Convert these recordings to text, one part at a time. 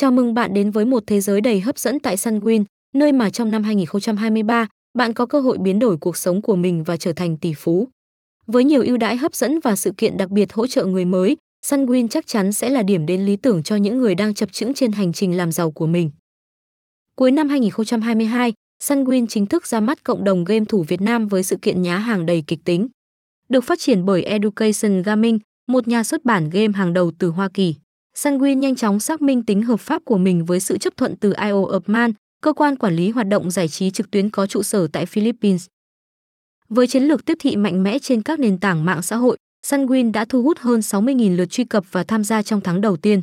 Chào mừng bạn đến với một thế giới đầy hấp dẫn tại Sunwin, nơi mà trong năm 2023, bạn có cơ hội biến đổi cuộc sống của mình và trở thành tỷ phú. Với nhiều ưu đãi hấp dẫn và sự kiện đặc biệt hỗ trợ người mới, Sunwin chắc chắn sẽ là điểm đến lý tưởng cho những người đang chập chững trên hành trình làm giàu của mình. Cuối năm 2022, Sunwin chính thức ra mắt cộng đồng game thủ Việt Nam với sự kiện nhá hàng đầy kịch tính. Được phát triển bởi Education Gaming, một nhà xuất bản game hàng đầu từ Hoa Kỳ. Sunwin nhanh chóng xác minh tính hợp pháp của mình với sự chấp thuận từ IO of Man, cơ quan quản lý hoạt động giải trí trực tuyến có trụ sở tại Philippines. Với chiến lược tiếp thị mạnh mẽ trên các nền tảng mạng xã hội, Sunwin đã thu hút hơn 60.000 lượt truy cập và tham gia trong tháng đầu tiên.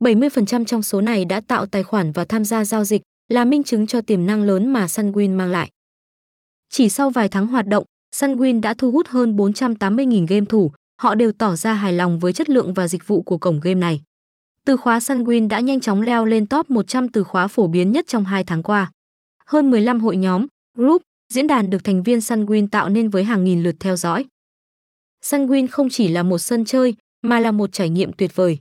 70% trong số này đã tạo tài khoản và tham gia giao dịch, là minh chứng cho tiềm năng lớn mà Sunwin mang lại. Chỉ sau vài tháng hoạt động, Sunwin đã thu hút hơn 480.000 game thủ, họ đều tỏ ra hài lòng với chất lượng và dịch vụ của cổng game này. Từ khóa Sunwin đã nhanh chóng leo lên top 100 từ khóa phổ biến nhất trong 2 tháng qua. Hơn 15 hội nhóm, group, diễn đàn được thành viên Sunwin tạo nên với hàng nghìn lượt theo dõi. Sunwin không chỉ là một sân chơi, mà là một trải nghiệm tuyệt vời.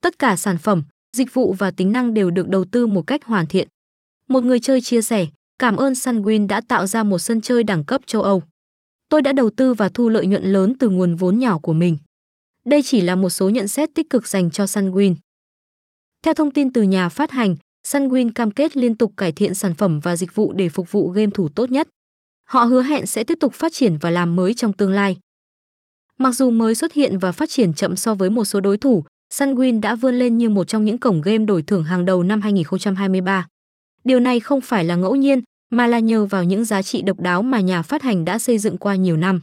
Tất cả sản phẩm, dịch vụ và tính năng đều được đầu tư một cách hoàn thiện. Một người chơi chia sẻ, cảm ơn Sunwin đã tạo ra một sân chơi đẳng cấp châu Âu. Tôi đã đầu tư và thu lợi nhuận lớn từ nguồn vốn nhỏ của mình. Đây chỉ là một số nhận xét tích cực dành cho Sunwin. Theo thông tin từ nhà phát hành, Sunwin cam kết liên tục cải thiện sản phẩm và dịch vụ để phục vụ game thủ tốt nhất. Họ hứa hẹn sẽ tiếp tục phát triển và làm mới trong tương lai. Mặc dù mới xuất hiện và phát triển chậm so với một số đối thủ, Sunwin đã vươn lên như một trong những cổng game đổi thưởng hàng đầu năm 2023. Điều này không phải là ngẫu nhiên, mà là nhờ vào những giá trị độc đáo mà nhà phát hành đã xây dựng qua nhiều năm.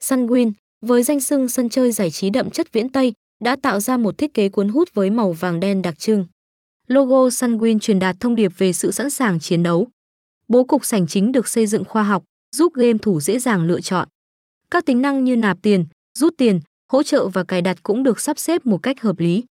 Sunwin, với danh xưng sân chơi giải trí đậm chất viễn Tây, đã tạo ra một thiết kế cuốn hút với màu vàng đen đặc trưng. Logo Sunwin truyền đạt thông điệp về sự sẵn sàng chiến đấu. Bố cục sảnh chính được xây dựng khoa học, giúp game thủ dễ dàng lựa chọn. Các tính năng như nạp tiền, rút tiền, hỗ trợ và cài đặt cũng được sắp xếp một cách hợp lý.